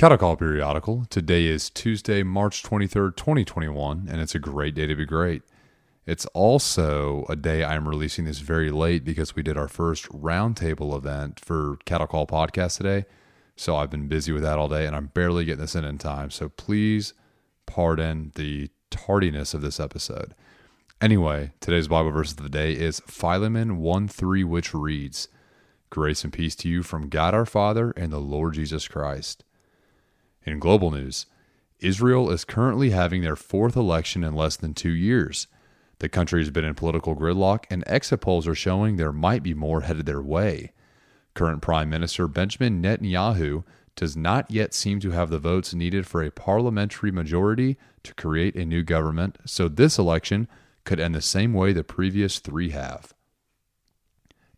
Cattle Call Periodical. Today is Tuesday, March 23rd, 2021, and it's a great day to be great. It's also a day I'm releasing this very late because we did our first roundtable event for Cattle Call Podcast today. So I've been busy with that all day and I'm barely getting this in in time. So please pardon the tardiness of this episode. Anyway, today's Bible verse of the day is Philemon 1 3, which reads, Grace and peace to you from God our Father and the Lord Jesus Christ. In global news, Israel is currently having their fourth election in less than two years. The country has been in political gridlock, and exit polls are showing there might be more headed their way. Current Prime Minister Benjamin Netanyahu does not yet seem to have the votes needed for a parliamentary majority to create a new government, so this election could end the same way the previous three have.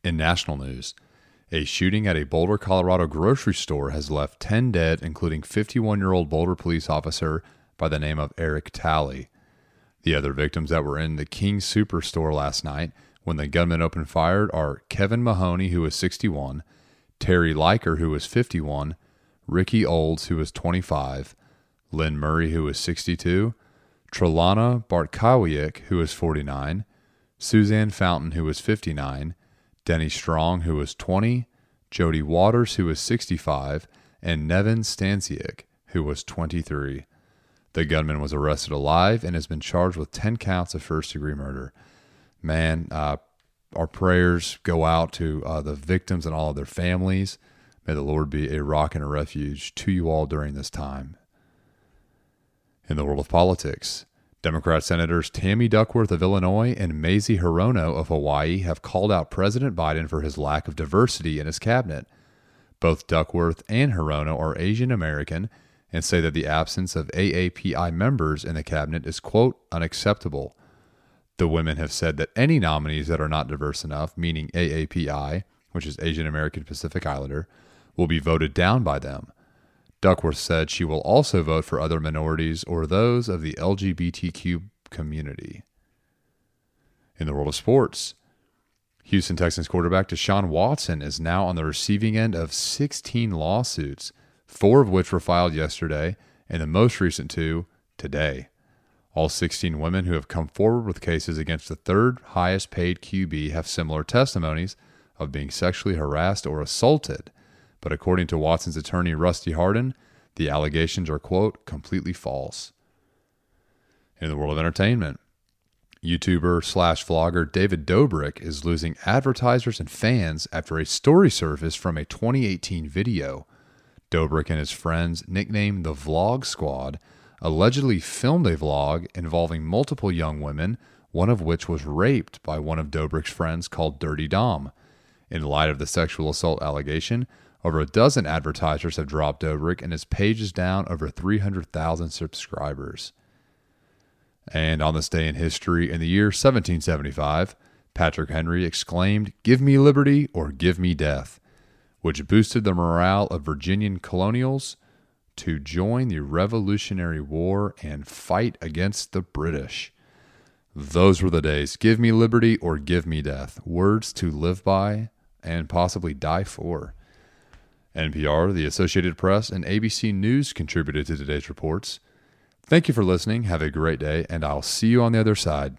In national news, a shooting at a Boulder, Colorado grocery store has left 10 dead, including 51 year old Boulder police officer by the name of Eric Talley. The other victims that were in the King Soopers store last night when the gunman opened fire are Kevin Mahoney, who was 61, Teri Leiker, who was 51, Rikki Olds, who was 25, Lynn Murray, who was 62, Tralona Bartkowiak, who was 49, Suzanne Fountain, who was 59, Denny Stong, who was 20, Jody Waters, who was 65, and Neven Stansiak, who was 23. The gunman was arrested alive and has been charged with 10 counts of first degree murder. Man, uh, our prayers go out to uh, the victims and all of their families. May the Lord be a rock and a refuge to you all during this time. In the world of politics, Democrat Senators Tammy Duckworth of Illinois and Mazie Hirono of Hawaii have called out President Biden for his lack of diversity in his cabinet. Both Duckworth and Hirono are Asian American and say that the absence of AAPI members in the cabinet is, quote, unacceptable. The women have said that any nominees that are not diverse enough, meaning AAPI, which is Asian American Pacific Islander, will be voted down by them. Duckworth said she will also vote for other minorities or those of the LGBTQ community. In the world of sports, Houston Texans quarterback Deshaun Watson is now on the receiving end of 16 lawsuits, four of which were filed yesterday, and the most recent two today. All 16 women who have come forward with cases against the third highest paid QB have similar testimonies of being sexually harassed or assaulted but according to Watson's attorney, Rusty Hardin, the allegations are, quote, completely false. In the world of entertainment, YouTuber slash vlogger David Dobrik is losing advertisers and fans after a story surfaced from a 2018 video. Dobrik and his friends, nicknamed the Vlog Squad, allegedly filmed a vlog involving multiple young women, one of which was raped by one of Dobrik's friends called Dirty Dom. In light of the sexual assault allegation, over a dozen advertisers have dropped Dobrik, and his page is down over 300,000 subscribers. And on this day in history, in the year 1775, Patrick Henry exclaimed, Give me liberty or give me death, which boosted the morale of Virginian colonials to join the Revolutionary War and fight against the British. Those were the days. Give me liberty or give me death. Words to live by and possibly die for. NPR, the Associated Press, and ABC News contributed to today's reports. Thank you for listening. Have a great day, and I'll see you on the other side.